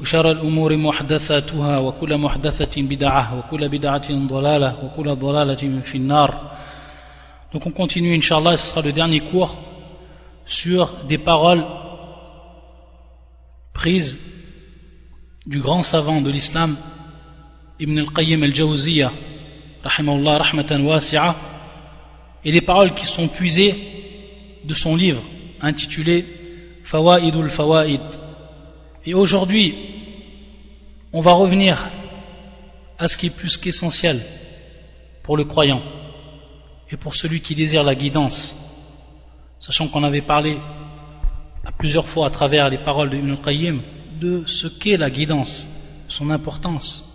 وشر الأمور محدثاتها وكل محدثة بدعة وكل بدعة ضلالة وكل ضلالة في النار Donc on continue Inch'Allah et ce sera le dernier cours sur des paroles prises du grand savant de l'islam Ibn al-Qayyim al-Jawziyah rahimahullah rahmatan wasi'a et des paroles qui sont puisées de son livre intitulé Fawaidul Fawaid et aujourd'hui, on va revenir à ce qui est plus qu'essentiel pour le croyant et pour celui qui désire la guidance, sachant qu'on avait parlé à plusieurs fois à travers les paroles de Ibn Qayyim de ce qu'est la guidance, son importance.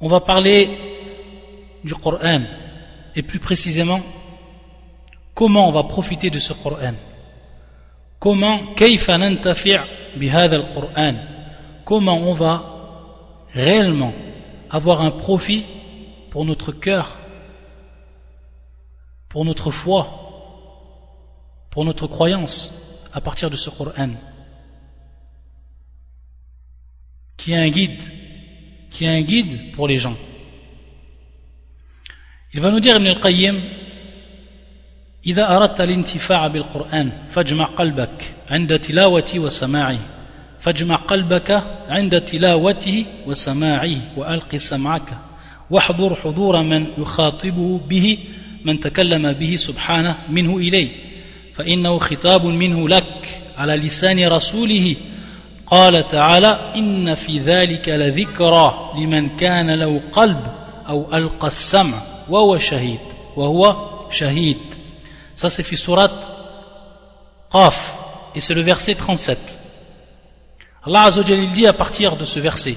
On va parler du Coran et plus précisément comment on va profiter de ce Coran comment comment on va réellement avoir un profit pour notre cœur pour notre foi pour notre croyance à partir de ce Coran qui est un guide qui est un guide pour les gens. Il va nous dire Ibn al-Qayyim إذا أردت الانتفاع بالقرآن فاجمع قلبك عند تلاوته وسماعه فاجمع قلبك عند تلاوته وسماعه وألق سمعك. واحضر حضور من يخاطبه به من تكلم به سبحانه منه إليه فإنه خطاب منه لك على لسان رسوله. قال تعالى إن في ذلك لذكرى لمن كان له قلب أو ألقى السمع وهو شهيد وهو شهيد. Ça, c'est fi surat Qaf. Et c'est le verset 37. Allah Azzawajal, il dit à partir de ce verset.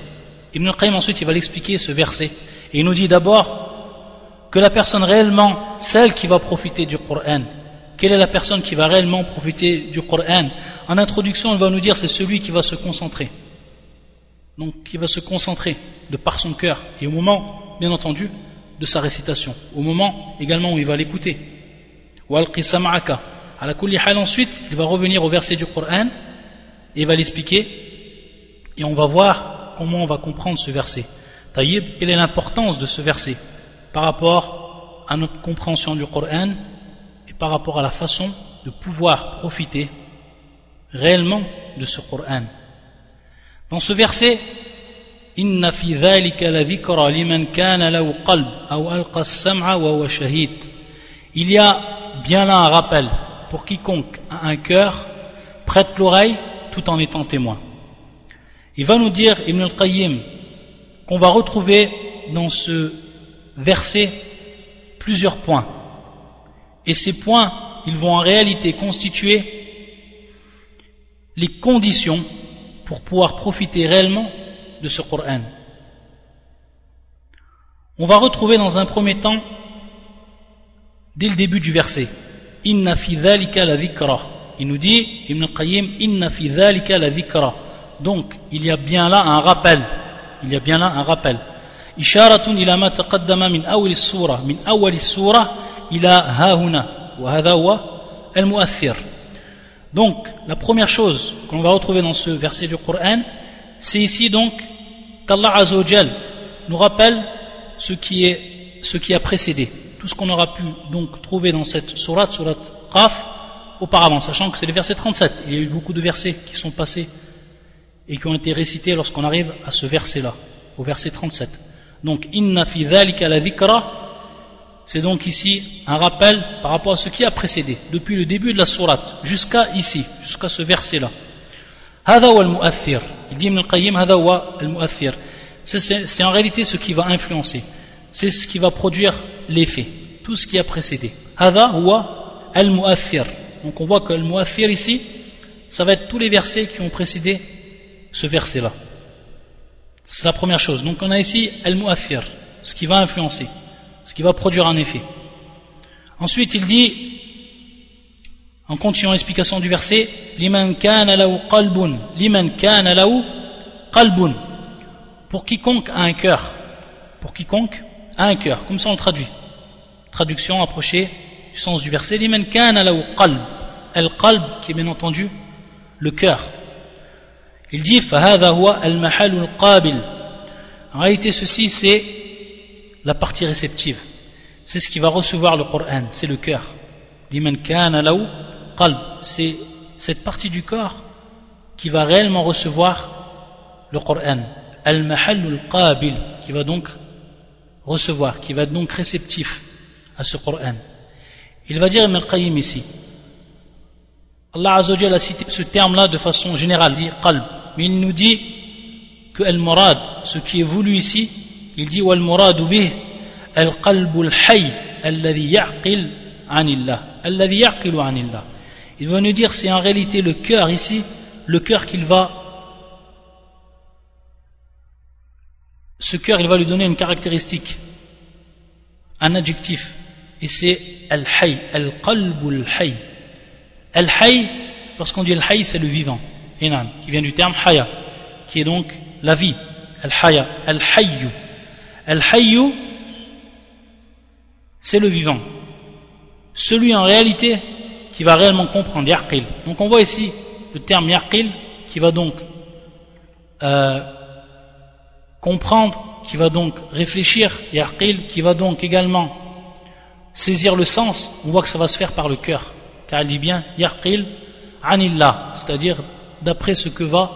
Ibn al-Qayyim ensuite, il va l'expliquer ce verset. Et il nous dit d'abord que la personne réellement, celle qui va profiter du Coran, quelle est la personne qui va réellement profiter du Coran En introduction, il va nous dire c'est celui qui va se concentrer. Donc, qui va se concentrer de par son cœur. Et au moment, bien entendu, de sa récitation. Au moment également où il va l'écouter. À la ensuite, il va revenir au verset du Coran et il va l'expliquer et on va voir comment on va comprendre ce verset. Taïb, quelle est l'importance de ce verset par rapport à notre compréhension du Coran et par rapport à la façon de pouvoir profiter réellement de ce Coran? Dans ce verset, kana qalb. Il y a bien là un rappel pour quiconque a un cœur, prête l'oreille tout en étant témoin. Il va nous dire, Ibn al-Qayyim, qu'on va retrouver dans ce verset plusieurs points. Et ces points, ils vont en réalité constituer les conditions pour pouvoir profiter réellement de ce Coran. On va retrouver dans un premier temps dès le début du verset. Inna fi dhalika la dhikra. Il nous dit, Ibn al-Qayyim, Inna fi dhalika la dhikra. Donc, il y a bien là un rappel. Il y a bien là un rappel. إشارة إلى ما تقدم من أول السورة من أول السورة إلى ها هنا وهذا هو المؤثر Donc, la première chose qu'on va retrouver dans ce verset du Coran, c'est ici donc qu'Allah Azzawajal nous rappelle ce qui, est, ce qui a précédé tout ce qu'on aura pu donc trouver dans cette sourate, sourate Qaf, auparavant, sachant que c'est le verset 37. Il y a eu beaucoup de versets qui sont passés et qui ont été récités lorsqu'on arrive à ce verset-là, au verset 37. Donc, inna fi la dhikra, c'est donc ici un rappel par rapport à ce qui a précédé, depuis le début de la sourate jusqu'à ici, jusqu'à ce verset-là. Il dit. C'est en réalité ce qui va influencer c'est ce qui va produire l'effet, tout ce qui a précédé. Hada huwa al-mu'athir. Donc on voit que al-mu'athir ici, ça va être tous les versets qui ont précédé ce verset-là. C'est la première chose. Donc on a ici al-mu'athir, ce qui va influencer, ce qui va produire un effet. Ensuite, il dit, en continuant l'explication du verset, liman kana qalbun, liman kana qalbun, pour quiconque a un cœur, pour quiconque un cœur, comme ça on le traduit. Traduction approchée du sens du verset, liman kana qalb, al-qalb qui est bien entendu le cœur. Il dit En réalité, ceci c'est la partie réceptive. C'est ce qui va recevoir le Coran, c'est le cœur. C'est cette partie du corps qui va réellement recevoir le Coran. Al-Mahal qabil qui va donc recevoir, qui va être donc réceptif à ce Coran. Il va dire Ibn qayyim ici. Allah Azzawajal a cité ce terme-là de façon générale, dit qalb. Mais il nous dit que al-murad, ce qui est voulu ici, il dit wal-muradu bih al-qalbu al-hayy alladhi ya'qil anillah. Alladhi ya'qilu anillah. Il va nous dire c'est en réalité le cœur ici, le cœur qu'il va ce cœur il va lui donner une caractéristique, un adjectif et c'est al-hayy, al-qalbu al-hayy. Al-hayy, lorsqu'on dit al-hayy, c'est le vivant qui vient du terme haya, qui est donc la vie. Al-haya, al-hayyu. Al-hayyu, c'est le vivant. Celui en réalité qui va réellement comprendre, yaqil. Donc on voit ici le terme yaqil qui va donc euh, comprendre, qui va donc réfléchir, yaqil, qui va donc également saisir le sens. On voit que ça va se faire par le cœur. Car il dit bien yaqil anillah, c'est-à-dire d'après ce que va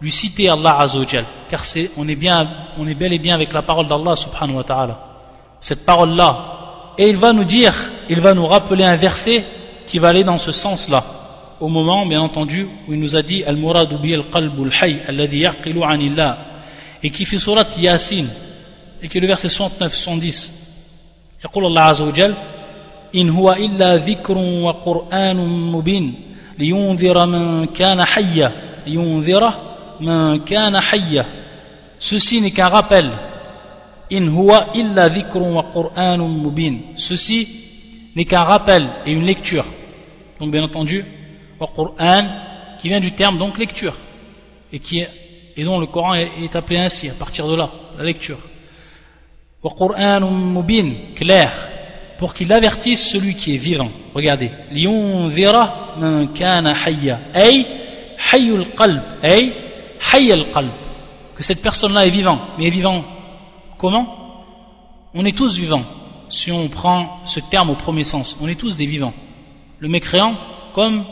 lui citer Allah Azzawajal. Car c'est, on, est bien, on est bel et bien avec la parole d'Allah subhanahu wa ta'ala. Cette parole-là. Et il va nous dire, il va nous rappeler un verset qui va aller dans ce sens-là. Au moment, bien entendu, où il nous a dit Al-Muradu bi al-qalbu al-hayy alladhi yaqilu anillah et qui fait surat Yasin et qui est le verset 69-70. يقول الله عز وجل إن هو إلا ذكر وقرآن مبين لينذر من كان حيا لينذر من كان حيا ceci n'est qu'un rappel in huwa illa dhikrun wa qur'anun mubin ceci n'est qu'un rappel et une lecture donc bien entendu wa qur'an qui vient du terme donc lecture et qui est, et dont le Coran est, appelé ainsi à partir de là la lecture qur'anun mubin clair pour qu'il avertisse celui qui est vivant. Regardez. Liyunzira man kana hayya. Ay, hayyul qalb. Ay, hayyal qalb. Que cette personne-là est vivant. Mais est vivant comment? On est tous vivants. Si on prend ce terme au premier sens, on est tous des vivants. Le mécréant, comme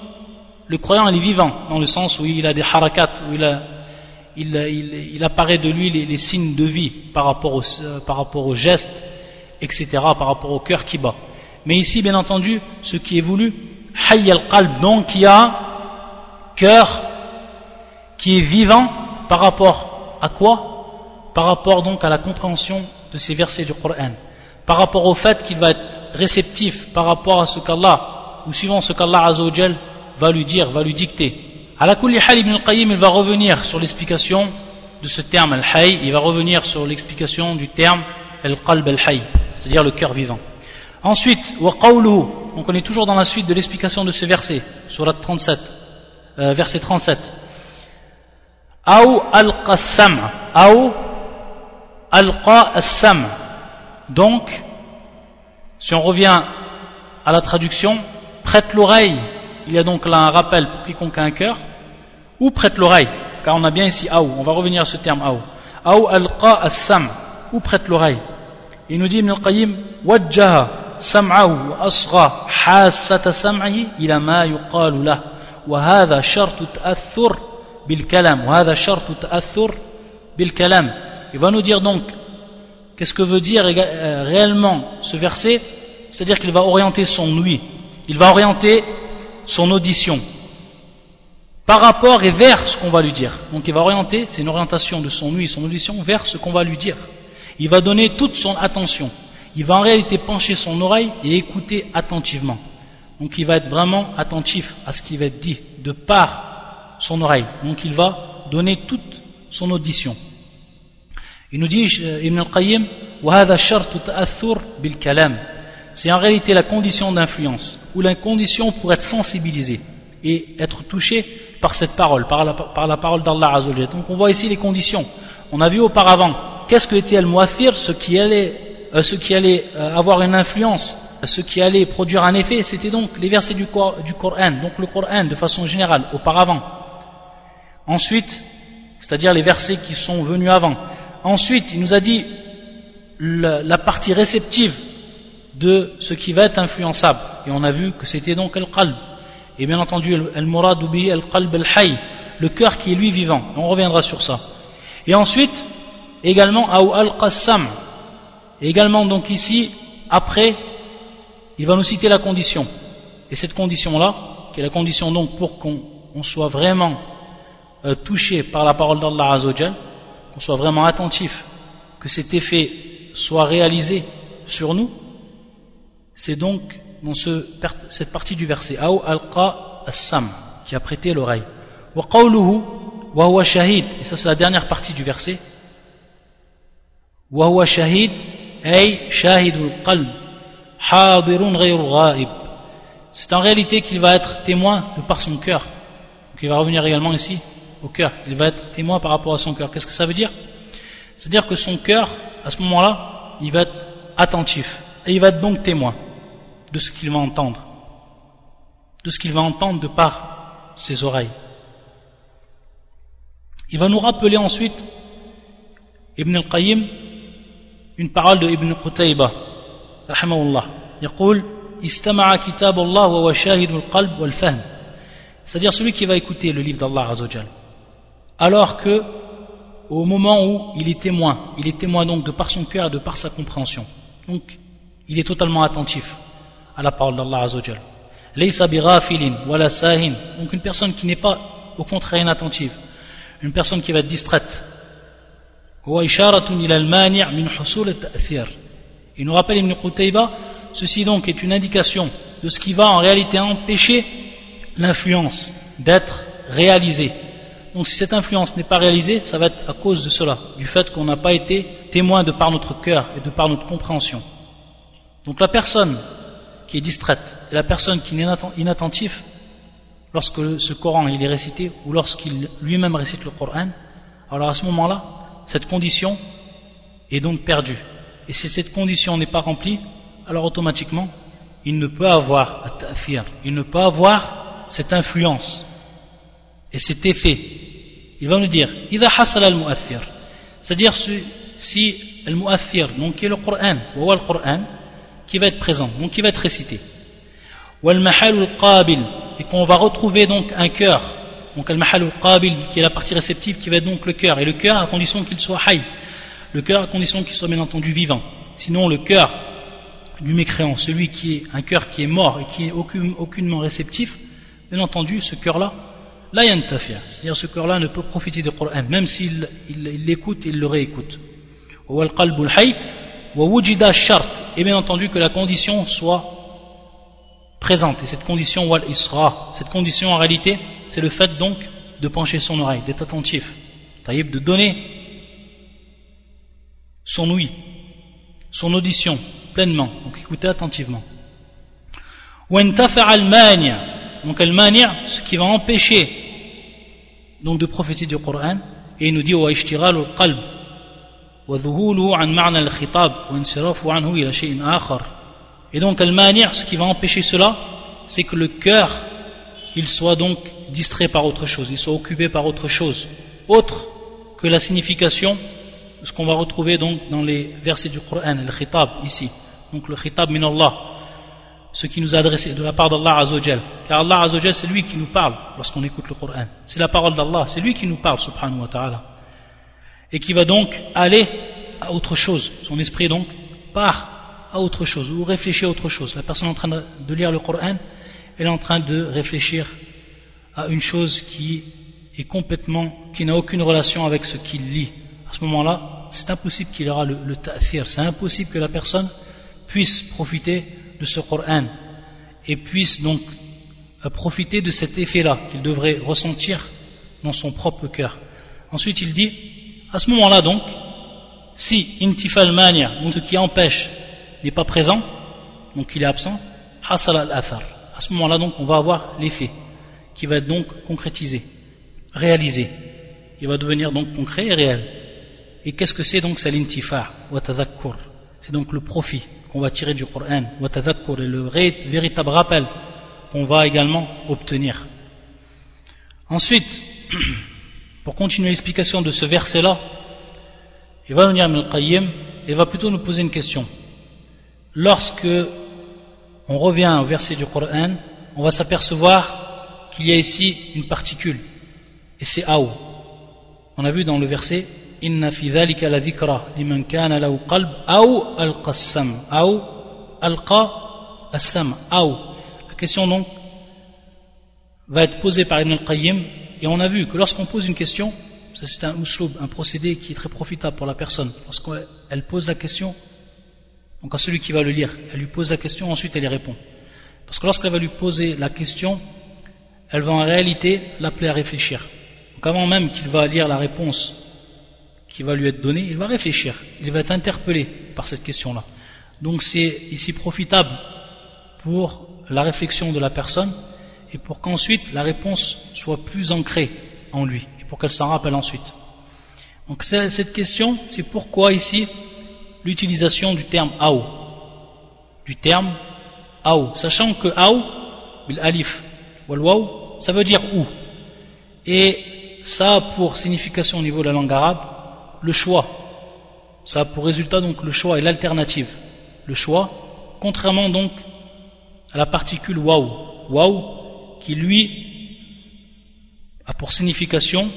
le croyant, il est vivant, dans le sens où il a des harakats, où il, a, il, il, il apparaît de lui les, signes de vie par rapport, au, aux gestes, etc. par rapport au cœur qui bat. Mais ici, bien entendu, ce qui est voulu, al-qalb, donc qui a cœur qui est vivant par rapport à quoi? Par rapport donc à la compréhension de ces versets du Coran. Par rapport au fait qu'il va être réceptif par rapport à ce qu'Allah, ou suivant ce qu'Allah va lui dire, va lui dicter. À la kulli hal ibn al-Qayyim, il va revenir sur l'explication de ce terme al-hayy, il va revenir sur l'explication du terme al-qalb al-hayy c'est-à-dire le cœur vivant. Ensuite, donc on est toujours dans la suite de l'explication de ce verset, surat 37, euh, verset 37. Aou alqa sam Aou alqa sam Donc, si on revient à la traduction, prête l'oreille, il y a donc là un rappel pour quiconque a un cœur, ou prête l'oreille, car on a bien ici Aou, on va revenir à ce terme Aou. Aou alqa sam ou prête l'oreille. Il nous dit Ibn al-Qayyim وجه سمعه وأصغى حاسة سمعه إلى ما يقال له وهذا شرط تأثر بالكلام وهذا شرط تأثر بالكلام Il va nous dire donc qu'est-ce que veut dire euh, réellement ce verset c'est-à-dire qu'il va orienter son ouïe il va orienter son audition par rapport et vers ce qu'on va lui dire donc il va orienter c'est une orientation de son ouïe son audition vers ce qu'on va lui dire il va donner toute son attention. Il va en réalité pencher son oreille et écouter attentivement. Donc il va être vraiment attentif à ce qui va être dit de par son oreille. Donc il va donner toute son audition. Il nous dit, euh, Ibn al-Qayyim, c'est en réalité la condition d'influence, ou la condition pour être sensibilisé et être touché par cette parole, par la, la parole d'Allah Azzawajal. Donc on voit ici les conditions. On a vu auparavant, qu'est-ce que était al-muathir, ce qui allait, euh, ce qui allait euh, avoir une influence, ce qui allait produire un effet, c'était donc les versets du Coran, donc le Coran de façon générale, auparavant. Ensuite, c'est-à-dire les versets qui sont venus avant. Ensuite, il nous a dit la, partie réceptive de ce qui va être influençable. Et on a vu que c'était donc al-qalb. Et bien entendu, al-murad al-qalb al-hay, le cœur qui est lui vivant. On reviendra sur ça. Et ensuite, également, al-qassam. Également, donc ici, après, il va nous citer la condition. Et cette condition-là, qui est la condition donc pour qu'on soit vraiment euh, touché par la parole d'Allah Azzawajal, qu'on soit vraiment attentif, que cet effet soit réalisé sur nous, c'est donc dans ce, cette partie du verset Aou alqa as-sam qui a prêté l'oreille. Wa qawluhu wa huwa shahid et ça c'est la dernière partie du verset. Wa huwa shahid ay shahidul qalb hadirun ghayru ghaib. C'est en réalité qu'il va être témoin de par son cœur. Donc il va revenir également ici au cœur. Il va être témoin par rapport à son cœur. Qu'est-ce que ça veut dire? C'est-à-dire que son cœur, à ce moment-là, il va être attentif. Et il va être donc témoin de ce qu'il va entendre. De ce qu'il va entendre de par ses oreilles. Il va nous rappeler ensuite, Ibn al-Qayyim, une parole de Ibn Qutayba, rahimahullah. يقول استمع كتاب الله وهو شاهد القلب والفهم c'est-à-dire celui qui va écouter le livre d'Allah Azzawajal alors que au moment où il est témoin, il est témoin donc de par son cœur et de par sa compréhension. Donc, il est totalement attentif à la parole d'Allah Azzawajal. Donc une personne qui n'est pas au contraire inattentive, une personne qui va être distraite. Il nous rappelle Ibn Qutayba, ceci donc est une indication de ce qui va en réalité empêcher l'influence d'être réalisée donc si cette influence n'est pas réalisée, ça va être à cause de cela, du fait qu'on n'a pas été témoin de par notre cœur et de par notre compréhension. Donc la personne est distraite, et la personne qui est inattentive, lorsque ce Coran il est récité ou lorsqu'il lui-même récite le Coran, alors à ce moment-là, cette condition est donc perdue. Et si cette condition n'est pas remplie, alors automatiquement, il ne peut avoir il ne peut avoir cette influence et cet effet. Il va nous dire, c'est-à-dire si, al-mu'athir, donc qui le Coran, le Coran, qui va être présent, donc qui va être récité. Wal-mahal qabil et qu'on va retrouver donc un cœur. Donc al-mahal qabil qui est la partie réceptive qui va être donc le cœur et le cœur à condition qu'il soit haï, Le cœur à condition qu'il soit bien entendu vivant. Sinon le cœur du mécréant, celui qui est un cœur qui est mort et qui est aucunement réceptif, bien entendu ce cœur-là la yantafia, c'est-à-dire ce cœur-là ne peut profiter du Coran même s'il l'écoute et il le réécoute. Wal qalbul hayy wujida shart, et bien entendu que la condition soit présente. Et cette condition, wal isra, cette condition en réalité, c'est le fait donc de pencher son oreille, d'être attentif, de donner son oui, son audition pleinement, donc écouter attentivement. Donc al-mani' ce qui va empêcher donc de prophétiser du Coran. Et il nous dit wa qalb وذهوله عن معنى الخطاب وانصرافه عنه إلى شيء آخر et donc al-mani' ce qui va empêcher cela c'est que le cœur il soit donc distrait par autre chose il soit occupé par autre chose autre que la signification de ce qu'on va retrouver donc dans les versets du Coran le khitab ici donc le khitab min Allah ce qui nous a adressé de la part d'Allah Azzawajal. Car Allah Azzawajal, c'est lui qui nous parle lorsqu'on écoute le Coran. C'est la parole d'Allah, c'est lui qui nous parle, subhanahu wa ta'ala. Et qui va donc aller à autre chose. Son esprit donc part à autre chose, ou réfléchit à autre chose. La personne en train de lire le Coran, elle est en train de réfléchir à une chose qui est complètement, qui n'a aucune relation avec ce qu'il lit. À ce moment-là, c'est impossible qu'il aura le, le. C'est impossible que la personne puisse profiter de ce Coran et puisse donc euh, profiter de cet effet-là qu'il devrait ressentir dans son propre cœur. Ensuite, il dit, à ce moment-là donc, si intifal mania, donc qui empêche, n'est pas présent, donc il est absent, hasal al-athar. À ce moment-là, donc, on va avoir l'effet qui va être donc concrétisé, réalisé. Il va devenir donc concret et réel. Et qu'est-ce que c'est donc C'est l'intifa, wa C'est donc le profit qu'on va tirer du Coran, wa et le véritable rappel qu'on va également obtenir. Ensuite, pour continuer l'explication de ce verset-là, il va venir Ibn Qayyim, il va plutôt nous poser une question. Lorsque on revient au verset du Coran, on va s'apercevoir qu'il y a ici une particule, et c'est Aou. On a vu dans le verset la al-qassam la question donc va être posée par Ibn al-Qayyim et on a vu que lorsqu'on pose une question c'est un usloub, un procédé qui est très profitable pour la personne lorsqu'elle pose la question donc à celui qui va le lire elle lui pose la question ensuite elle y répond. Parce que lorsqu'elle va lui poser la question elle va en réalité l'appeler à réfléchir. Donc avant même qu'il va lire la réponse qui va lui être donnée, il va réfléchir, il va être interpellé par cette question-là. Donc c'est ici profitable pour la réflexion de la personne et pour qu'ensuite la réponse soit plus ancrée en lui et pour qu'elle s'en rappelle ensuite. Donc cette question, c'est pourquoi ici l'utilisation du terme aou, du terme aou, sachant que aou, bil alif, wal ça veut dire où. Et ça a pour signification au niveau de la langue arabe le choix. Ça a pour résultat donc le choix et l'alternative. Le choix, contrairement donc à la particule waouh, waouh, qui lui a pour signification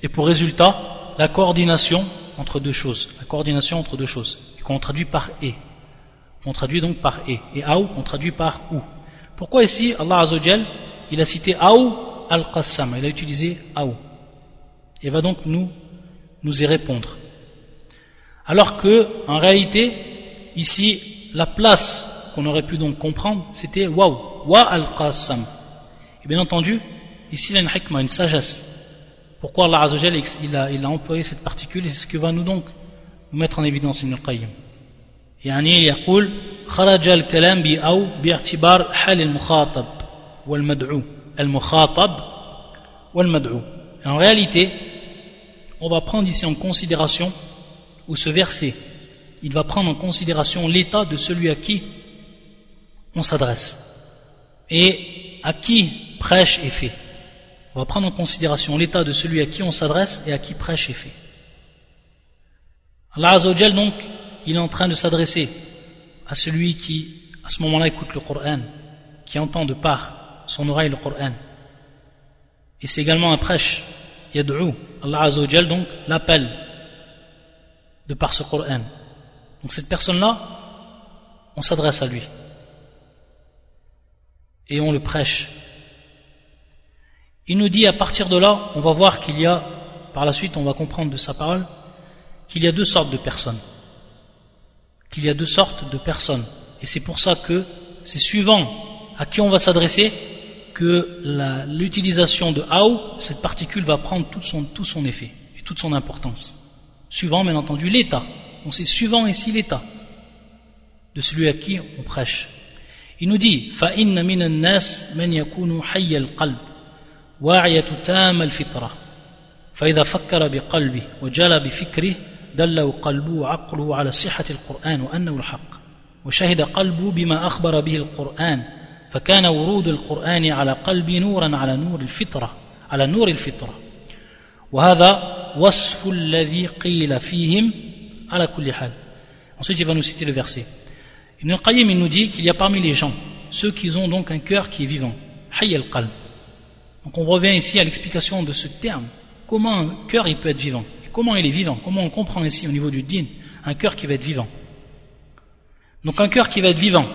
et pour résultat la coordination entre deux choses. La coordination entre deux choses, qu'on traduit par et. qu'on traduit donc par et. Et aou, qu'on traduit par ou. Pourquoi ici, Allah Azzawajal, il a cité aou al-qassam, il a utilisé aou. Et va donc nous nous y répondre. Alors que, en réalité, ici, la place qu'on aurait pu donc comprendre, c'était waouh, wa al-qassam. Et bien entendu, ici, il y a une hikmah, une sagesse. Pourquoi Allah Azzawajal, il a, il a employé cette particule et c'est ce que va nous donc nous mettre en évidence Ibn al-Qayyim. يعني يقول خرج الكلام بأو باعتبار حال المخاطب والمدعو المخاطب والمدعو en réalité on va prendre ici en considération, ou ce verset, il va prendre en considération l'état de celui à qui on s'adresse et à qui prêche est fait. On va prendre en considération l'état de celui à qui on s'adresse et à qui prêche est fait. Allah Azzawajal donc, il est en train de s'adresser à celui qui, à ce moment-là, écoute le Coran, qui entend de par son oreille le Coran. Et c'est également un prêche yad'u, Allah Azzawajal donc l'appelle de par ce Coran. Donc cette personne-là, on s'adresse à lui et on le prêche. Il nous dit à partir de là, on va voir qu'il y a, par la suite on va comprendre de sa parole, qu'il y a deux sortes de personnes. Qu'il y a deux sortes de personnes. Et c'est pour ça que c'est suivant à qui on va s'adresser que l'utilisation de Aou, cette particule va prendre tout son, tout son effet et toute son importance. Suivant, bien entendu, l'état. Donc c'est suivant ici l'état de celui à qui on prêche. Il nous dit فَإِنَّ مِنَ النَّاسِ مَنْ يَكُونُ حَيَّ الْقَلْبِ واعية تام الفطرة فإذا فكر بقلبه وجال بفكره دله قلبه وعقله على صحة القرآن وأنه الحق وشهد قلبه بما أخبر به القرآن فكان ورود القرآن على قلبي نورا على نور الفطرة على نور الفطرة وهذا وصف الذي قيل فيهم على كل حال Ensuite, il va nous citer le verset. Ibn al-Qayyim, il nous dit qu'il y a parmi les gens ceux qui ont donc un cœur qui est vivant. Hayy al-qalb. Donc on revient ici à l'explication de ce terme. Comment un cœur il peut être vivant? Et comment il est vivant? Comment on comprend ici au niveau du din un cœur qui va être vivant? Donc un cœur qui va être vivant,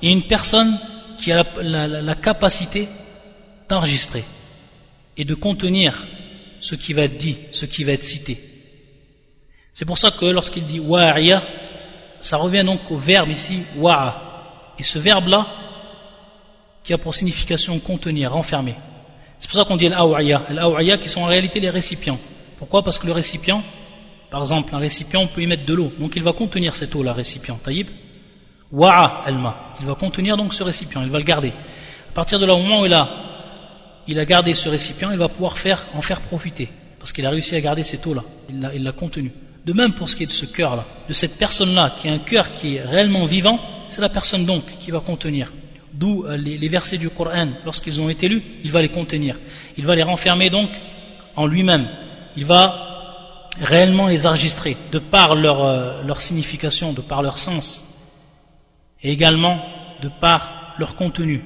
et une personne qui a la, capacité d'enregistrer et de contenir ce qui va être dit, ce qui va être cité. C'est pour ça que lorsqu'il dit wa'iya, ça revient donc au verbe ici wa'a. Et ce verbe-là, qui a pour signification contenir, renfermer. C'est pour ça qu'on dit al-aw'iya. Al-aw'iya qui sont en réalité les récipients. Pourquoi? Parce que le récipient, par exemple, un récipient, on peut y mettre de l'eau. Donc il va contenir cette eau, là, récipient. Taïb Wa'a elma. Il va contenir donc ce récipient, il va le garder. À partir de là, au moment où il a, il a gardé ce récipient, il va pouvoir en faire profiter. Parce qu'il a réussi à garder cette eau-là. Il l'a, il l'a contenu. De même pour ce qui est de ce cœur-là, de cette personne-là qui a un cœur qui est réellement vivant, c'est la personne donc qui va contenir. D'où euh, les, versets du Coran, lorsqu'ils ont été lus, il va les contenir. Il va les renfermer donc en lui-même. Il va réellement les enregistrer de par leur, euh, signification, de par leur sens, et également de par leur contenu.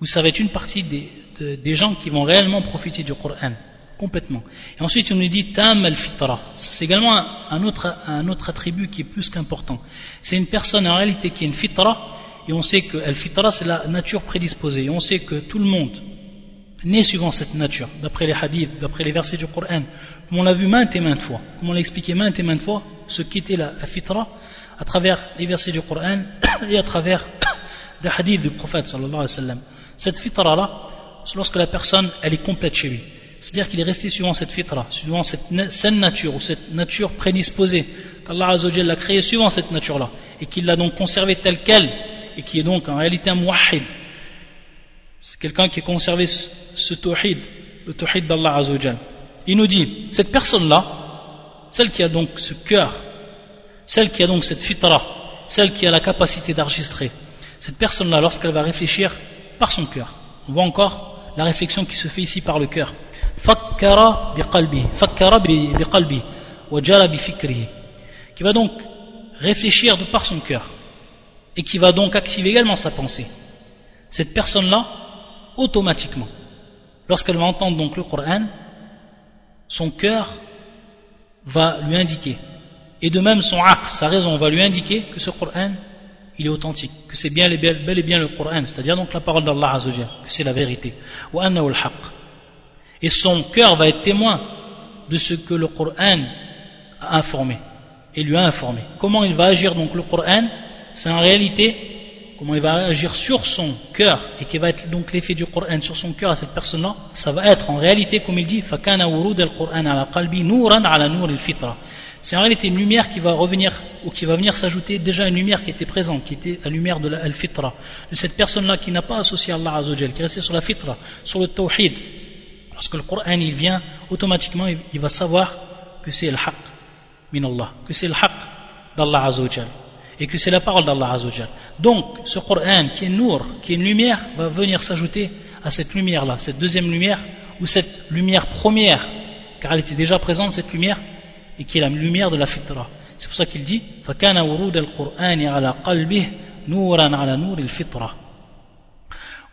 Où ça va être une partie des, de- des gens qui vont réellement profiter du Coran, complètement. Et ensuite, on nous dit tam al-fitra. C'est également un, un autre, un autre attribut qui est plus qu'important. C'est une personne en réalité qui est une fitra, et on sait que al-fitra c'est la nature prédisposée. Et on sait que tout le monde né suivant cette nature, d'après les hadiths, d'après les versets du Coran, comme on l'a vu maintes et maintes fois, comme on l'a expliqué maintes et maintes fois, ce qu'était la, fitra, à travers les versets du Coran et à travers des hadiths du prophète sallallahu alayhi wa. Cette fitra-là, c'est lorsque la personne, elle est complète chez lui. C'est-à-dire qu'il est resté suivant cette fitra, suivant cette saine nature, ou cette nature prédisposée, qu'Allah Azzawajal l'a créée suivant cette nature-là, et qu'il l'a donc conservée telle qu'elle, et qui est donc en réalité un muwahhid, c'est quelqu'un qui a conservé ce, tawhid, le tawhid d'Allah Azzawajal. Il nous dit, cette personne-là, celle qui a donc ce cœur, celle qui a donc cette fitra, celle qui a la capacité d'enregistrer, cette personne-là, lorsqu'elle va réfléchir par son cœur, on voit encore la réflexion qui se fait ici par le cœur. Fakkara biqalbi, bi- wa jara bifikrihi. Qui va donc réfléchir de par son cœur, et qui va donc activer également sa pensée. Cette personne-là, automatiquement, lorsqu'elle va entendre donc le Coran, son cœur va lui indiquer, et de même son aql, sa raison va lui indiquer que ce Coran, il est authentique, que c'est bien, bel et bien le Coran, c'est-à-dire donc la parole d'Allah Azzawajal, que c'est la vérité. Et son cœur va être témoin de ce que le Coran a informé, et lui a informé. Comment il va agir donc le Coran, c'est en réalité comment il va agir sur son cœur et qui va être donc l'effet du Coran sur son cœur à cette personne-là, ça va être en réalité, comme il dit, C'est en réalité une lumière qui va revenir ou qui va venir s'ajouter déjà une lumière qui était présente, qui était la lumière de la fitra, de cette personne-là qui n'a pas associé Allah Azzawajal, qui est restée sur la fitra, sur le tawhid. Lorsque le Coran il vient, automatiquement il va savoir que c'est le haqq min Allah, que c'est le haqq d'Allah Azzawajal et que c'est la parole d'Allah Azzawajal. Donc, ce Coran qui est nour, qui est une lumière, va venir s'ajouter à cette lumière-là, cette deuxième lumière, ou cette lumière première, car elle était déjà présente, cette lumière, et qui est la lumière de la fitra. C'est pour ça qu'il dit فَكَانَ وُرُودَ الْقُرْآنِ عَلَى قَلْبِهِ نُورًا عَلى نُورِ الْفِطْرَةِ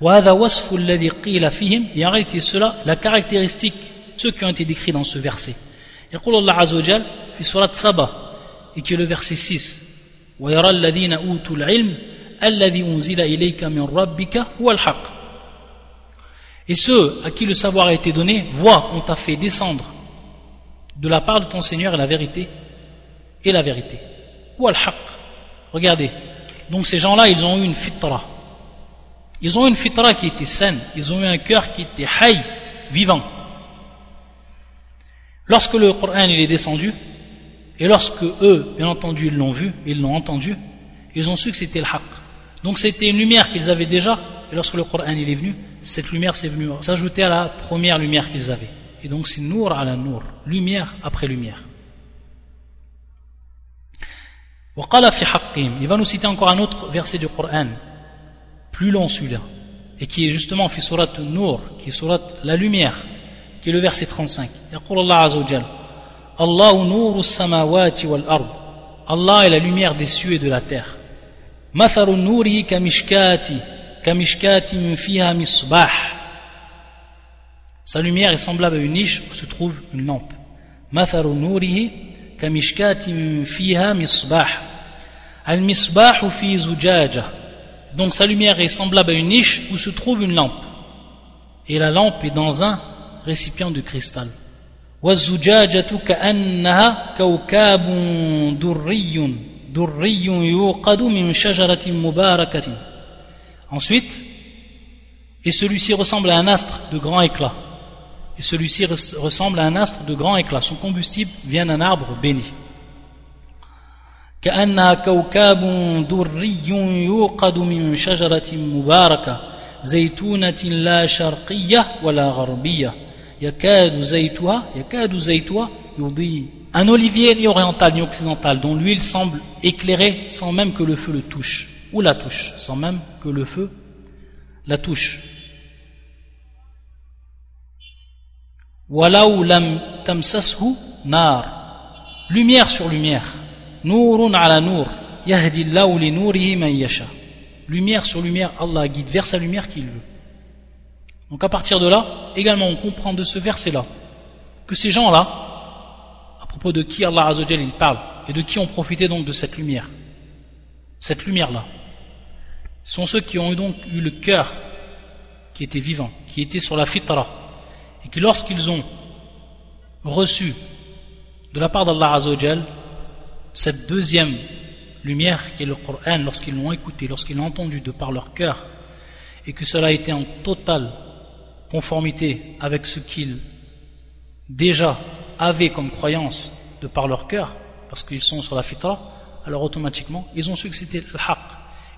وهذا وصف الذي قيل فيهم et en réalité cela la caractéristique ceux qui ont été décrits dans ce verset يقول الله عز وجل في سورة سبا et qui est le verset 6 ويرى الذين أوتوا العلم الذي أنزل إليك من ربك هو الحق Et ceux à qui le savoir a été donné voient qu'on t'a fait descendre de la part de ton Seigneur et la vérité et la vérité. Ou al-haq. Regardez. Donc ces gens-là, ils ont eu une fitra. Ils ont eu une fitra qui était saine. Ils ont eu un cœur qui était hay, vivant. Lorsque le Coran il est descendu, et lorsque eux, bien entendu, ils l'ont vu, ils l'ont entendu, ils ont su que c'était le haqq. Donc c'était une lumière qu'ils avaient déjà, et lorsque le Coran est venu, cette lumière s'est venue s'ajouter à la première lumière qu'ils avaient. Et donc c'est nour à la nour, lumière après lumière. Il va nous citer encore un autre verset du Coran, plus long celui-là, et qui est justement fi surat nour, qui est surat la lumière, qui est le verset 35. يقول الله عز وجل الله نور السماوات والأرض Allah est la lumière des cieux et de la terre مثل نوره كمشكات كمشكات فيها مصباح Sa lumière est semblable à une niche où se trouve une lampe. مثل نوره كمشكات فيها مصباح المصباح في زجاجة Donc sa lumière est semblable à une niche où se trouve une lampe. Et la lampe est dans un récipient de cristal. والزجاجة كأنها كوكب دري دري يوقد من شجرة مباركة Ensuite, et celui-ci ressemble à un astre de grand éclat et celui-ci ressemble à un astre de grand éclat. Son combustible vient d'un arbre béni. كأنها كوكب دري يوقد من شجرة مباركة زيتونة لا شرقية ولا غربية yakadu zaytuha yakadu zaytuha yudi un olivier ni oriental ni occidental dont l'huile semble éclairée sans même que le feu le touche. Ou la touche sans même que le feu la touche. Walau lam tamsashu nar. Lumière sur lumière. Nourun ala nour. Yahdi li nourihi man lumière sur lumière Allah guide vers sa lumière qu'il veut donc à partir de là également on comprend de ce verset là que ces gens là à propos de qui Allah Azzawajal il parle et de qui ont profité donc de cette lumière cette lumière là sont ceux qui ont donc eu le cœur qui était vivant qui était sur la fitra et que lorsqu'ils ont reçu de la part d'Allah Azzawajal cette deuxième lumière qui est le Coran, lorsqu'ils l'ont écouté, lorsqu'ils l'ont entendu de par leur cœur, et que cela a été en totale conformité avec ce qu'ils déjà avaient comme croyance de par leur cœur, parce qu'ils sont sur la fitra, alors automatiquement, ils ont su que c'était le.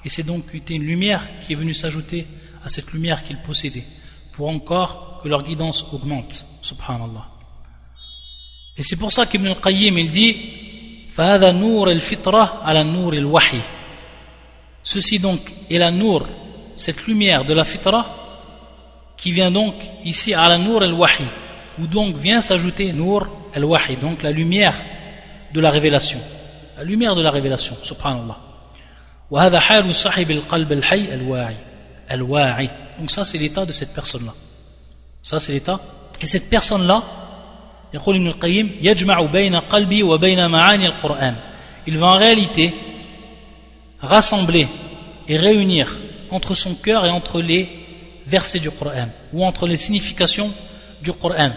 Et c'est donc une lumière qui est venue s'ajouter à cette lumière qu'ils possédaient, pour encore que leur guidance augmente, subhanallah. Et c'est pour ça qu'Ibn al-Qayyim, il dit, Ceci donc est la nour, cette lumière de la fitra qui vient donc ici à la nour al-wahi, où donc vient s'ajouter nour al-wahi, donc la lumière de la révélation. La lumière de la révélation, subhanallah. Donc ça c'est l'état de cette personne-là. Ça c'est l'état. Et cette personne-là, يقول ابن القيم يجمع بين قلبي وبين معاني القرآن il va en réalité rassembler et réunir entre son cœur et entre les versets du Coran ou entre les significations du Coran.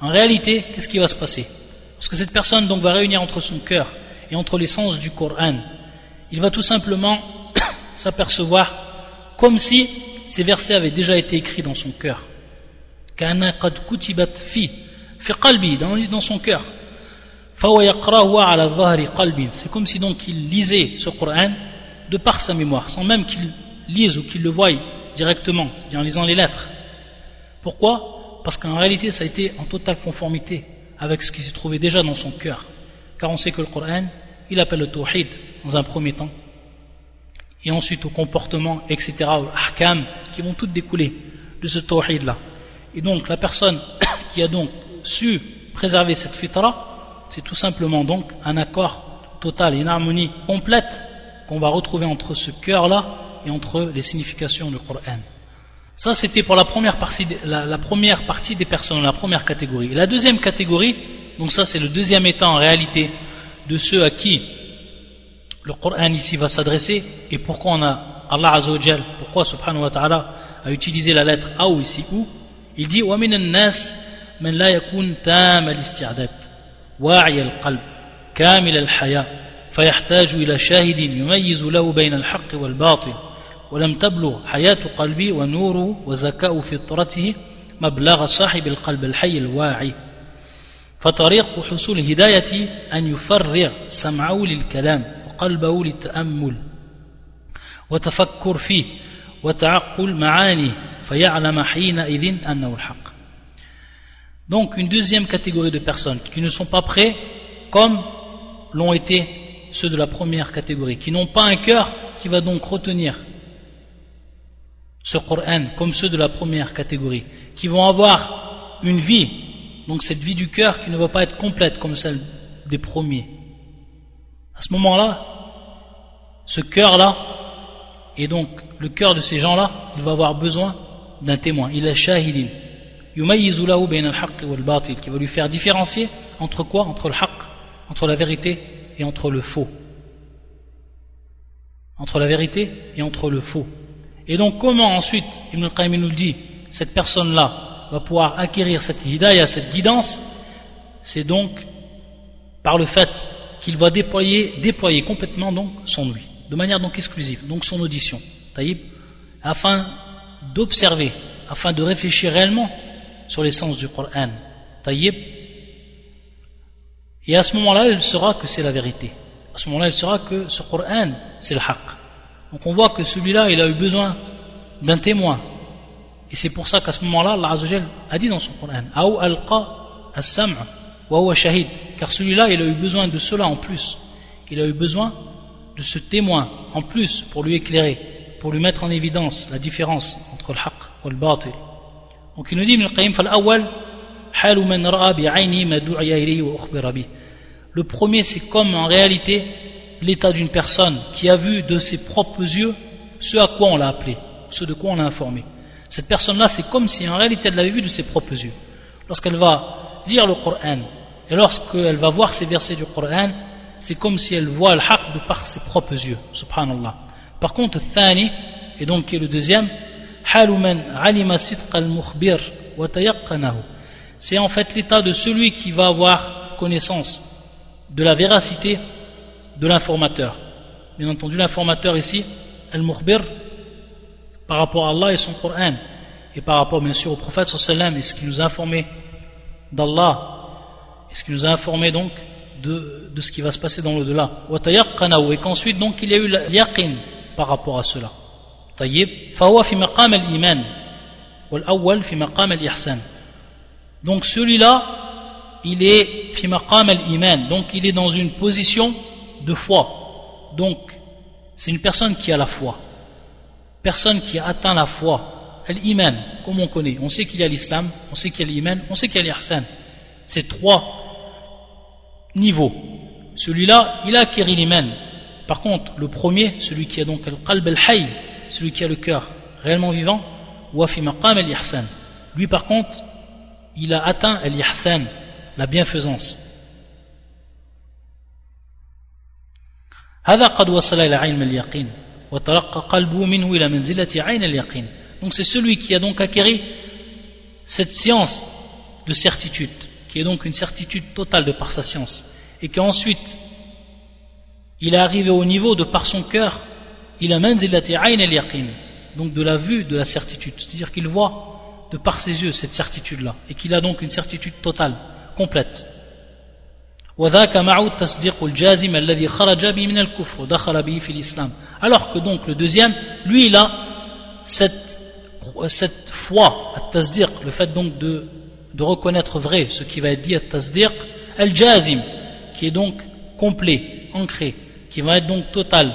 En réalité, qu'est-ce qui va se passer? Parce que cette personne donc va réunir entre son cœur et entre les sens du Coran. Il va tout simplement s'apercevoir comme si ces versets avaient déjà été écrits dans son cœur. Dans son cœur. C'est comme si donc il lisait ce Coran de par sa mémoire, sans même qu'il lise ou qu'il le voie directement, c'est-à-dire en lisant les lettres. Pourquoi? Parce qu'en réalité, ça a été en totale conformité avec ce qui se trouvait déjà dans son cœur. Car on sait que le Coran, il appelle le tawhid dans un premier temps, et ensuite au comportement, etc., aux ahkam, qui vont toutes découler de ce tawhid-là. Et donc la personne qui a donc su préserver cette fitra, c'est tout simplement donc un accord total, une harmonie complète qu'on va retrouver entre ce cœur-là et entre les significations du Coran. Ça, c'était pour la première, partie, la, première partie des personnes, la première catégorie. la deuxième catégorie, donc ça c'est le deuxième état en réalité de ceux à qui le Coran ici va s'adresser et pourquoi on a Allah Azzawajal, pourquoi subhanahu wa ta'ala a utilisé la lettre A ou ici ou il dit وَمِنَ النَّاسِ مَنْ لَا يَكُونْ تَامَ الاستعداد واعي القلب كامل الحياة فيحتاج إلى شاهد يميز له بين الحق والباطل. ولم تبلغ حياة قلبي ونوره وزكاء فطرته مبلغ صاحب القلب الحي الواعي. فطريق حصول الهداية أن يفرغ سمعه للكلام وقلبه للتأمل وتفكر فيه وتعقل معانيه فيعلم حينئذ أنه الحق. Donc une deuxième catégorie de personnes qui ne sont pas prêts comme l'ont été ceux de la première catégorie, qui n'ont pas un cœur qui va donc retenir ce Coran comme ceux de la première catégorie, qui vont avoir une vie, donc cette vie du cœur qui ne va pas être complète comme celle des premiers. À ce moment-là, ce cœur-là, et donc le cœur de ces gens-là, il va avoir besoin d'un témoin. Il est shahidin. Qui va lui faire différencier entre quoi? Entre le haqq, entre la vérité et entre le faux. Entre la vérité et entre le faux. Et donc comment ensuite, Ibn al-Qayyim nous le dit, cette personne-là va pouvoir acquérir cette hidayah, cette guidance, c'est donc par le fait qu'il va déployer, déployer complètement donc son ouïe, de manière donc exclusive, donc son audition. afin d'observer, afin de réfléchir réellement sur l'essence du Coran. Taïb. Et à ce moment-là, il saura que c'est la vérité. À ce moment-là, il saura que ce Coran, c'est le haqq. Donc on voit que celui-là, il a eu besoin d'un témoin. Et c'est pour ça qu'à ce moment-là, Allah a dit dans son Coran, car celui-là, il a eu besoin de cela en plus. Il a eu besoin de ce témoin en plus pour lui éclairer, pour lui mettre en évidence la différence entre le haqq et le batil. Donc il nous dit, le premier, c'est comme en réalité l'état d'une personne qui a vu de ses propres yeux ce à quoi on l'a appelé, ce de quoi on l'a informé. Cette personne-là, c'est comme si en réalité elle l'avait vu de ses propres yeux. Lorsqu'elle va lire le Coran et lorsqu'elle va voir ces versets du Coran, c'est comme si elle voit le haq de par ses propres yeux. Subhanallah. Par contre, thani, et donc qui est le deuxième, c'est en fait l'état de celui qui va avoir connaissance de la véracité de l'informateur. Bien entendu, l'informateur ici, al-mukhbir, par rapport à Allah et son Coran, et par rapport bien sûr au prophète sallam et ce qui nous a informé d'Allah, et ce qui nous a informé donc de, ce qui va se passer dans l'au-delà. Et qu'ensuite donc il y a eu l'yaqin par rapport à cela. طيب فهو في مقام الإيمان والأول في مقام الإحسان donc celui-là il est في مقام الإيمان donc il est dans une position de foi donc c'est une personne qui a la foi personne qui a atteint la foi l'iman comme on connaît on sait qu'il y a l'islam on sait qu'il y a l'iman on sait qu'il y a l'ihsan c'est trois niveaux celui-là il a acquis l'iman par contre le premier celui qui a donc le qalb al-hayy celui qui a le cœur réellement vivant. Lui par contre, il a atteint al-ihsan, la bienfaisance. donc c'est celui qui a donc acquéri cette science de certitude qui est donc une certitude totale de par sa science et qu'ensuite il est arrivé au niveau de par son cœur il a al-yaqin, donc de la vue, de la certitude. C'est-à-dire qu'il voit de par ses yeux cette certitude-là, et qu'il a donc une certitude totale, complète. Alors que donc le deuxième, lui il a cette, cette foi, le fait donc de, reconnaître vrai ce qui va être dit al-jazim, qui est donc complet, ancré, qui va être donc total,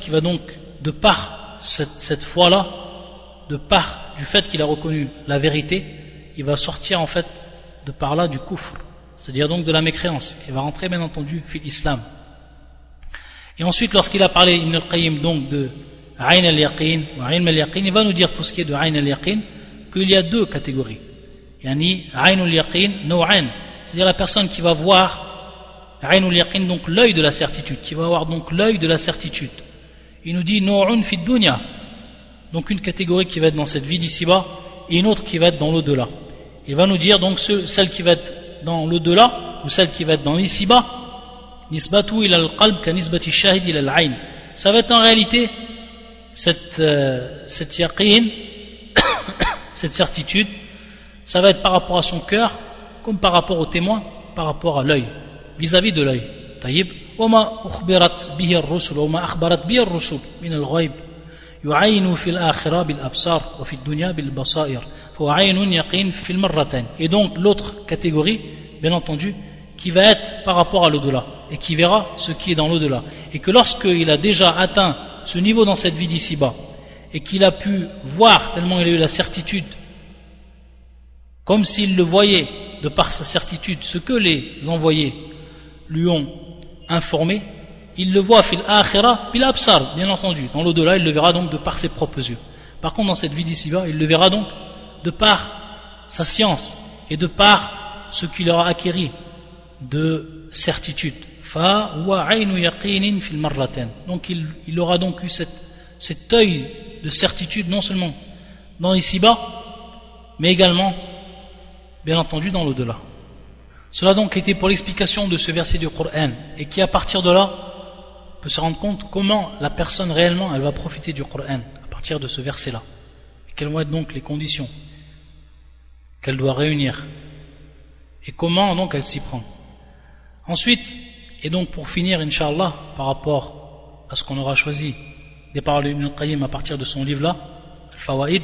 qui va donc, de par cette, foi-là, de par du fait qu'il a reconnu la vérité, il va sortir en fait de par là du kufr, c'est-à-dire donc de la mécréance. Il va rentrer bien entendu fil islam. Et ensuite, lorsqu'il a parlé Ibn al-Qayyim donc de Ayn al-Yaqin ou Ayn il va nous dire pour ce qui est de Ayn al-Yaqin qu'il y a deux catégories. Yani Ayn al-Yaqin, c'est-à-dire la personne qui va voir donc l'œil de la certitude, qui va avoir donc l'œil de la certitude. Il nous dit dunya, donc une catégorie qui va être dans cette vie d'ici-bas et une autre qui va être dans l'au-delà. Il va nous dire donc celle qui va être dans l'au-delà ou celle qui va être dans l'ici-bas, nisbatu ila al-qalb ka nisbati shahid ila al Ça va être en réalité cette, euh, cette yaqin, cette certitude, ça va être par rapport à son cœur comme par rapport au témoin, par rapport à l'œil vis-à-vis de l'œil. طيب وما أخبرت به الرسل وما أخبرت به الرسل من الغيب يعين في الآخرة بالأبصار وفي الدنيا بالبصائر فهو عين يقين في المرتين et donc l'autre catégorie bien entendu qui va être par rapport à l'au-delà et qui verra ce qui est dans l'au-delà et que lorsqu'il a déjà atteint ce niveau dans cette vie d'ici-bas et qu'il a pu voir tellement il a eu la certitude comme s'il le voyait de par sa certitude ce que les envoyés lui ont informé, il le voit fil akhira bil absar, bien entendu. Dans l'au-delà, il le verra donc de par ses propres yeux. Par contre, dans cette vie d'ici-bas, il le verra donc de par sa science et de par ce qu'il aura acquéri de certitude. Donc il, aura donc eu cet œil de certitude non seulement dans ici-bas, mais également, bien entendu, dans l'au-delà. Cela donc était pour l'explication de ce verset du Coran et qui à partir de là peut se rendre compte comment la personne réellement elle va profiter du Coran à partir de ce verset-là. Quelles vont être donc les conditions qu'elle doit réunir et comment donc elle s'y prend. Ensuite, et donc pour finir, Inch'Allah, par rapport à ce qu'on aura choisi des paroles d'Ibn à partir de son livre-là, Al-Fawaid,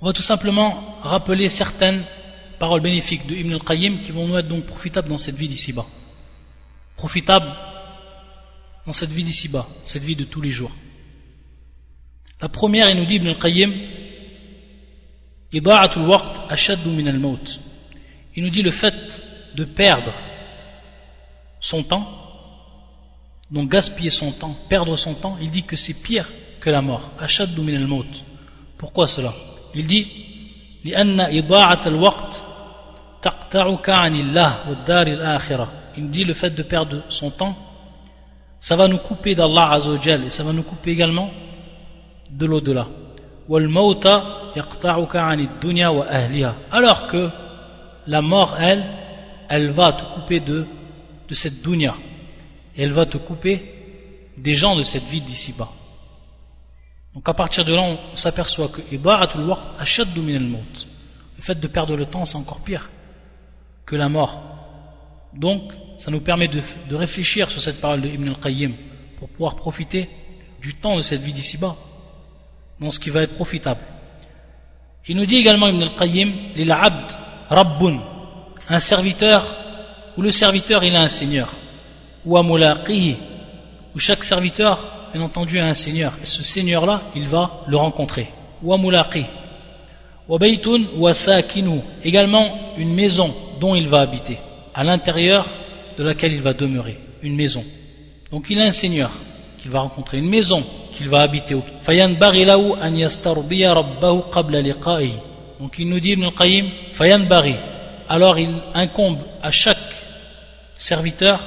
on va tout simplement rappeler certaines paroles bénéfiques de Ibn al-Qayyim qui vont nous être donc profitables dans cette vie d'ici-bas. Profitables dans cette vie d'ici-bas, cette vie de tous les jours. La première, il nous dit Ibn al-Qayyim, il nous dit le fait de perdre son temps, donc gaspiller son temps, perdre son temps, il dit que c'est pire que la mort. Ashaddu min al Pourquoi cela Il dit لأن إضاعة الوقت il dit le fait de perdre son temps, ça va nous couper d'Allah Azzawajal et ça va nous couper également de l'au-delà. Alors que la mort, elle, elle va te couper de, cette dunya. elle va te couper des gens de cette vie d'ici-bas. Donc à partir de là, on, s'aperçoit que le fait de perdre le temps, c'est encore pire que la mort. Donc, ça nous permet de, réfléchir sur cette parole de Ibn al-Qayyim pour pouvoir profiter du temps de cette vie d'ici-bas, dans ce qui va être profitable. Il nous dit également Ibn al-Qayyim, lil abd rabbun, un serviteur, ou le serviteur il a un seigneur, ou amulaqihi, où chaque serviteur, bien entendu, a un seigneur, et ce seigneur-là, il va le rencontrer. Ou amulaqi, wa baytun wa sakinu, également une maison dont il va habiter, à l'intérieur de laquelle il va demeurer, une maison. Donc il a un seigneur qu'il va rencontrer, une maison qu'il va habiter. Donc il nous dit Ibn al-Qayyim, Bari. Alors il incombe à chaque serviteur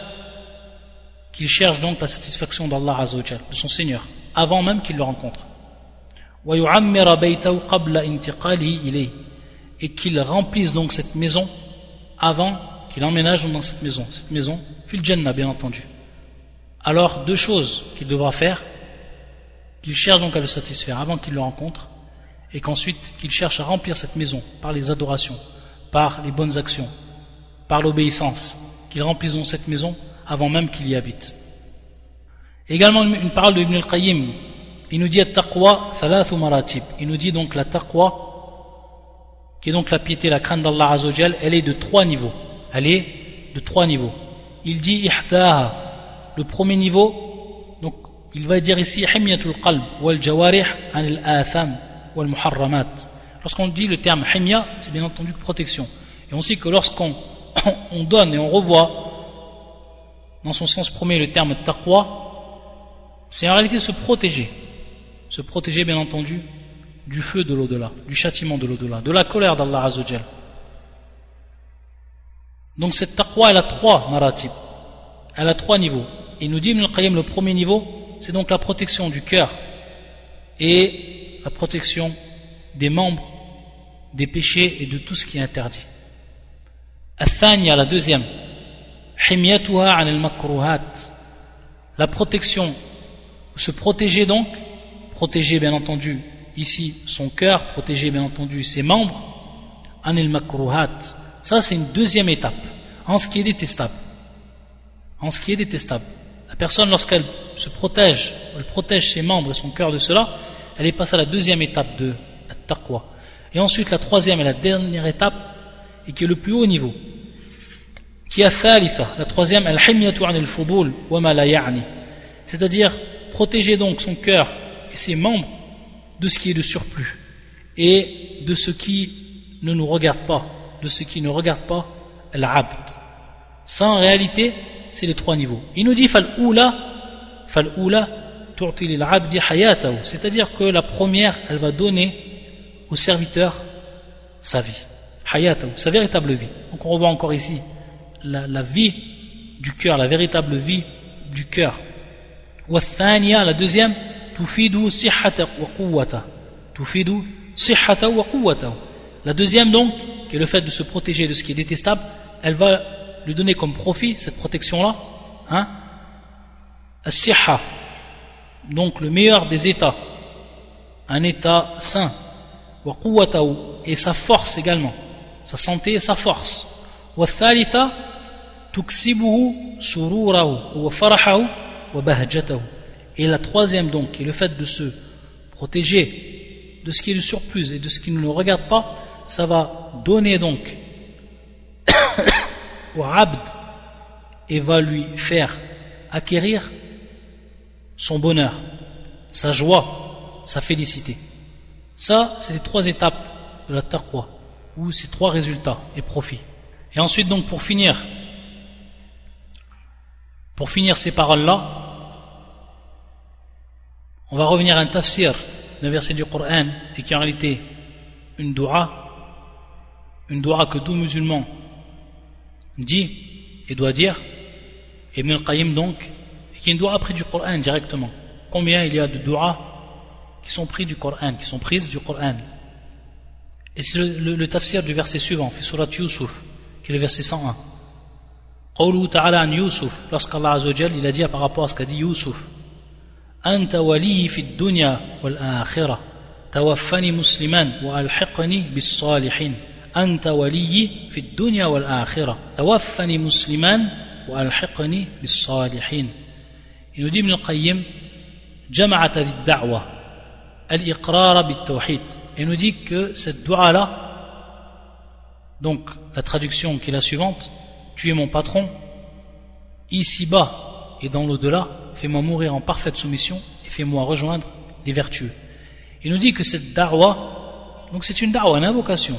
qu'il cherche donc la satisfaction d'Allah Azzawajal, de son Seigneur, avant même qu'il le rencontre. Et qu'il remplisse donc cette maison avant qu'il emménage dans cette maison. Cette maison, fil Jannah bien entendu. Alors deux choses qu'il devra faire, qu'il cherche donc à le satisfaire avant qu'il le rencontre, et qu'ensuite qu'il cherche à remplir cette maison par les adorations, par les bonnes actions, par l'obéissance, qu'il remplisse donc cette maison avant même qu'il y habite. Également une parole de Ibn al-Qayyim, il nous dit. Il nous dit donc la taqwa, qui est donc la piété, la crainte d'Allah Azzawajal, elle est de trois niveaux. Elle est de trois niveaux. Il dit le premier niveau, donc il va dire ici himyatul qalb wal jawarih anil atham Lorsqu'on dit le terme himya, c'est bien entendu protection. Et on sait que lorsqu'on on donne et on revoit dans son sens premier le terme taqwa, c'est en réalité se protéger. Se protéger bien entendu du feu de l'au-delà, du châtiment de l'au-delà, de la colère d'Allah Azzawajal. Donc cette taqwa, elle a trois maratib. Elle a trois niveaux. Et nous dit le premier niveau, c'est donc la protection du cœur et la protection des membres, des péchés et de tout ce qui est interdit. Athania, la deuxième, la protection, se protéger donc, protéger bien entendu ici son cœur, protéger bien entendu ses membres, anil makruhat. Ça c'est une deuxième étape, en ce qui est détestable. En ce qui est détestable. La personne lorsqu'elle se protège, elle protège ses membres et son cœur de cela, elle est passée à la deuxième étape de taqwa. Et ensuite la troisième et la dernière étape, et qui est le plus haut niveau, qui est thalitha, la troisième, al-himyatu anil wa ma la. C'est-à-dire protéger donc son cœur ses membres de ce qui est de surplus et de ce qui ne nous regarde pas, de ce qui ne regarde pas l'abd. Ça en réalité, c'est les trois niveaux. Il nous dit fal-oula, fal-oula c'est-à-dire que la première, elle va donner au serviteur sa vie, sa véritable vie. Donc on revoit encore ici la, vie du cœur, la véritable vie du cœur. La deuxième, La deuxième donc, qui est le fait de se protéger de ce qui est détestable, elle va lui donner comme profit, cette protection-là, hein, donc le meilleur des états. Un état sain. Et sa force également. Sa santé et sa force. Wa thalitha tuksibuhu sururahu wa wa et la troisième donc est le fait de se protéger de ce qui est le surplus et de ce qui ne nous regarde pas ça va donner donc au abd et va lui faire acquérir son bonheur, sa joie, sa félicité. Ça, c'est les trois étapes de la taqwa, ou ces trois résultats et profits. Et ensuite, donc, pour finir, pour finir ces paroles-là, on va revenir à un tafsir d'un verset du Coran et qui est en réalité une doua, une doua que tout musulman dit et doit dire, et al-Qayyim donc, et qui est une doua prise du Coran directement. Combien il y a de doua qui sont pris du Coran, qui sont prises du Coran? Et c'est le, tafsir du verset suivant, fait surat Yusuf, qui est le verset 101. Qawluhu ta'ala an Yusuf, lorsqu'Allah il a dit par rapport à ce qu'a dit Yusuf, أنت ولي في الدنيا والآخرة. توفني مسلما وألحقني بالصالحين. أنت ولي في الدنيا والآخرة. توفني مسلما وألحقني بالصالحين. ينودي ابن القيم جمعة ذي الدعوة الإقرار بالتوحيد. ينودي كسد دعالة donc la traduction qui est la suivante. Tu es mon patron. Ici bas et dans l'au-delà, fais-moi mourir en parfaite soumission et fais-moi rejoindre les vertueux. Il nous dit que cette da'wa, donc c'est une da'wa, une invocation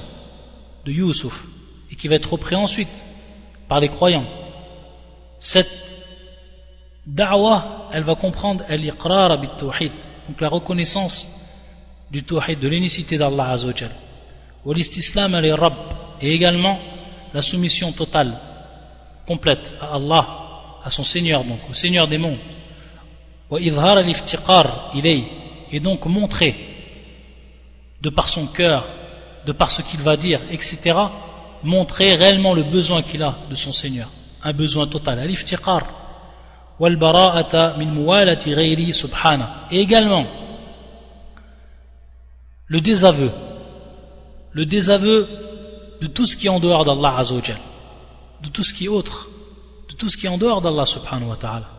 de Yusuf, et qui va être repris ensuite par les croyants. Cette da'wah, elle va comprendre l'iqrar bit tawhid, donc la reconnaissance du tawhid, de l'unicité d'Allah Azzawajal. Wa l'istislam al rabb, et également la soumission totale, complète à Allah, à son Seigneur, donc au Seigneur des mondes. Et donc montrer, de par son cœur, de par ce qu'il va dire, etc., montrer réellement le besoin qu'il a de son Seigneur. Un besoin total. Al-iftiqar, et également le désaveu le désaveu de tout ce qui est en dehors d'Allah Azzawajal de tout ce qui est autre tout ce qui est en dehors d'Allah subhanahu wa ta'ala.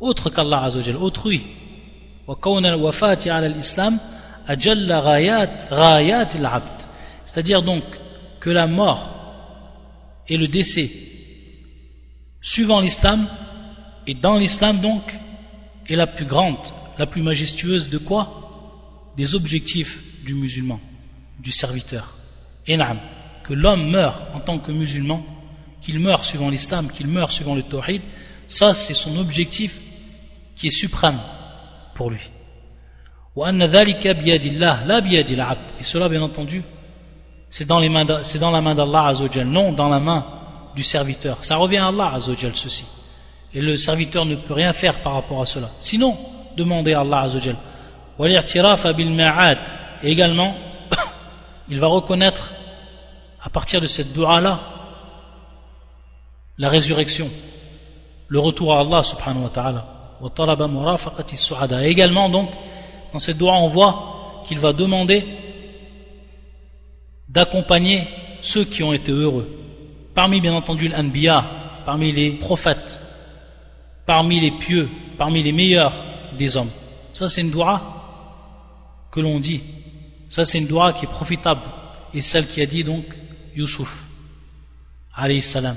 Autre qu'Allah Azzawajal autrui. C'est-à-dire donc que la mort et le décès suivant l'islam et dans l'islam donc est la plus grande, la plus majestueuse de quoi? Des objectifs du musulman, du serviteur. Enam, que l'homme meurt en tant que musulman, qu'il meurt suivant l'islam, qu'il meurt suivant le tawhid, ça c'est son objectif qui est suprême pour lui. Et cela bien entendu, c'est dans, dans la main d'Allah non dans la main du serviteur. Ça revient à Allah ceci. Et le serviteur ne peut rien faire par rapport à cela. Sinon, demandez à Allah Azzawajal. Et également, il va reconnaître à partir de cette dua-là la résurrection, le retour à Allah subhanahu wa ta'ala. Et également donc, dans cette dua on voit qu'il va demander d'accompagner ceux qui ont été heureux. Parmi bien entendu l'anbiya, parmi les prophètes, parmi les pieux, parmi les meilleurs des hommes. Ça, c'est une dua que l'on dit. Ça, c'est une dua qui est profitable. Et celle qui a dit donc Youssouf, alayhi salam.